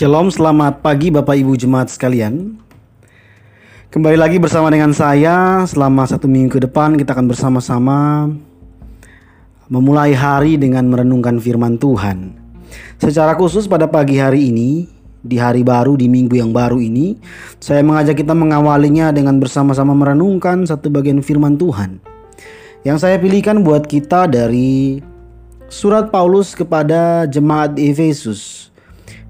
Shalom, selamat pagi Bapak Ibu Jemaat sekalian. Kembali lagi bersama dengan saya selama satu minggu ke depan kita akan bersama-sama memulai hari dengan merenungkan firman Tuhan. Secara khusus pada pagi hari ini, di hari baru, di minggu yang baru ini, saya mengajak kita mengawalinya dengan bersama-sama merenungkan satu bagian firman Tuhan. Yang saya pilihkan buat kita dari surat Paulus kepada jemaat Efesus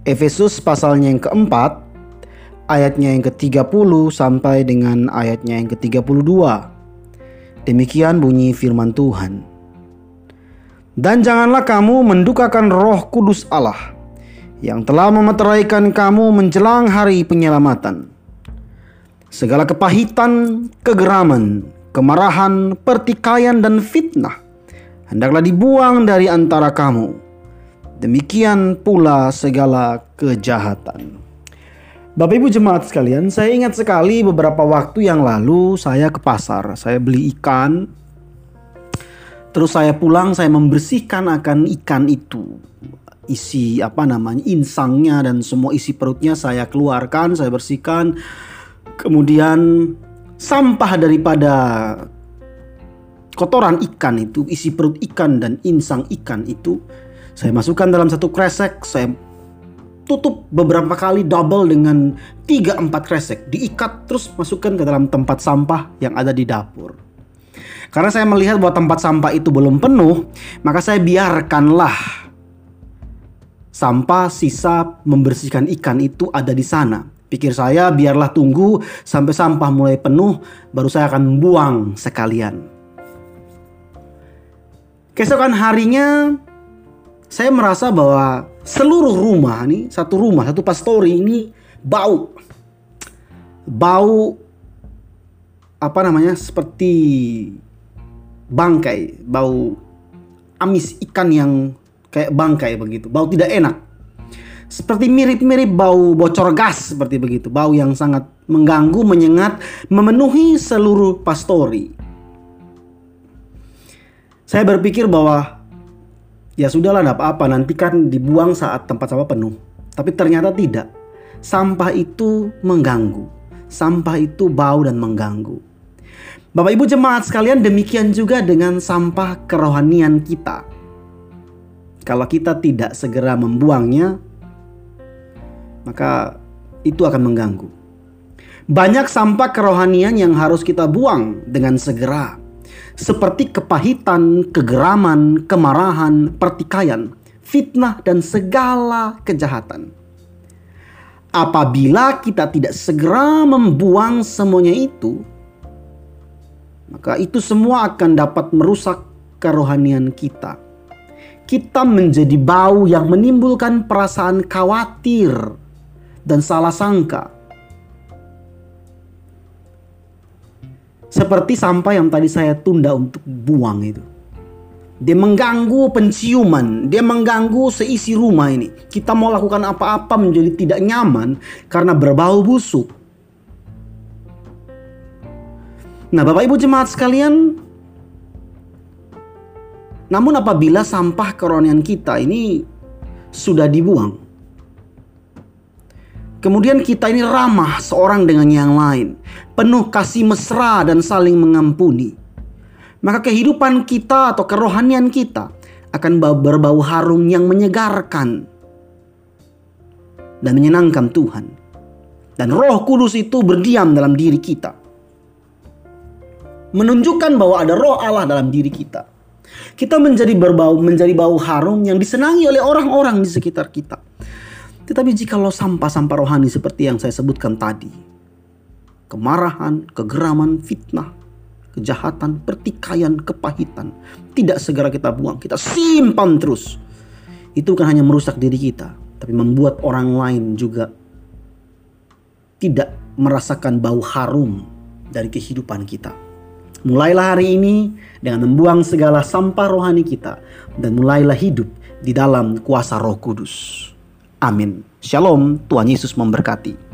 Efesus pasalnya yang keempat, ayatnya yang ke-30 sampai dengan ayatnya yang ke-32. Demikian bunyi firman Tuhan. Dan janganlah kamu mendukakan roh kudus Allah yang telah memeteraikan kamu menjelang hari penyelamatan. Segala kepahitan, kegeraman, kemarahan, pertikaian, dan fitnah hendaklah dibuang dari antara kamu Demikian pula segala kejahatan. Bapak Ibu jemaat sekalian, saya ingat sekali beberapa waktu yang lalu saya ke pasar, saya beli ikan. Terus saya pulang, saya membersihkan akan ikan itu. Isi apa namanya, insangnya dan semua isi perutnya saya keluarkan, saya bersihkan. Kemudian sampah daripada kotoran ikan itu, isi perut ikan dan insang ikan itu saya masukkan dalam satu kresek, saya tutup beberapa kali double dengan 3-4 kresek. Diikat terus masukkan ke dalam tempat sampah yang ada di dapur. Karena saya melihat bahwa tempat sampah itu belum penuh, maka saya biarkanlah sampah sisa membersihkan ikan itu ada di sana. Pikir saya biarlah tunggu sampai sampah mulai penuh baru saya akan buang sekalian. Keesokan harinya saya merasa bahwa seluruh rumah nih, satu rumah, satu pastori ini bau. Bau apa namanya? Seperti bangkai, bau amis ikan yang kayak bangkai begitu. Bau tidak enak. Seperti mirip-mirip bau bocor gas seperti begitu. Bau yang sangat mengganggu, menyengat, memenuhi seluruh pastori. Saya berpikir bahwa ya sudahlah tidak apa-apa nanti kan dibuang saat tempat sampah penuh. Tapi ternyata tidak. Sampah itu mengganggu. Sampah itu bau dan mengganggu. Bapak Ibu jemaat sekalian demikian juga dengan sampah kerohanian kita. Kalau kita tidak segera membuangnya, maka itu akan mengganggu. Banyak sampah kerohanian yang harus kita buang dengan segera seperti kepahitan, kegeraman, kemarahan, pertikaian, fitnah, dan segala kejahatan. Apabila kita tidak segera membuang semuanya itu, maka itu semua akan dapat merusak kerohanian kita. Kita menjadi bau yang menimbulkan perasaan khawatir dan salah sangka Seperti sampah yang tadi saya tunda untuk buang itu. Dia mengganggu penciuman, dia mengganggu seisi rumah ini. Kita mau lakukan apa-apa menjadi tidak nyaman karena berbau busuk. Nah, Bapak Ibu jemaat sekalian, namun apabila sampah kerohanian kita ini sudah dibuang, Kemudian kita ini ramah seorang dengan yang lain, penuh kasih mesra dan saling mengampuni. Maka kehidupan kita atau kerohanian kita akan berbau harum yang menyegarkan dan menyenangkan Tuhan. Dan Roh Kudus itu berdiam dalam diri kita. Menunjukkan bahwa ada Roh Allah dalam diri kita. Kita menjadi berbau menjadi bau harum yang disenangi oleh orang-orang di sekitar kita. Tetapi jikalau sampah-sampah rohani seperti yang saya sebutkan tadi, kemarahan, kegeraman, fitnah, kejahatan, pertikaian, kepahitan, tidak segera kita buang, kita simpan terus. Itu bukan hanya merusak diri kita, tapi membuat orang lain juga tidak merasakan bau harum dari kehidupan kita. Mulailah hari ini dengan membuang segala sampah rohani kita dan mulailah hidup di dalam kuasa Roh Kudus. Amin. Shalom, Tuhan Yesus memberkati.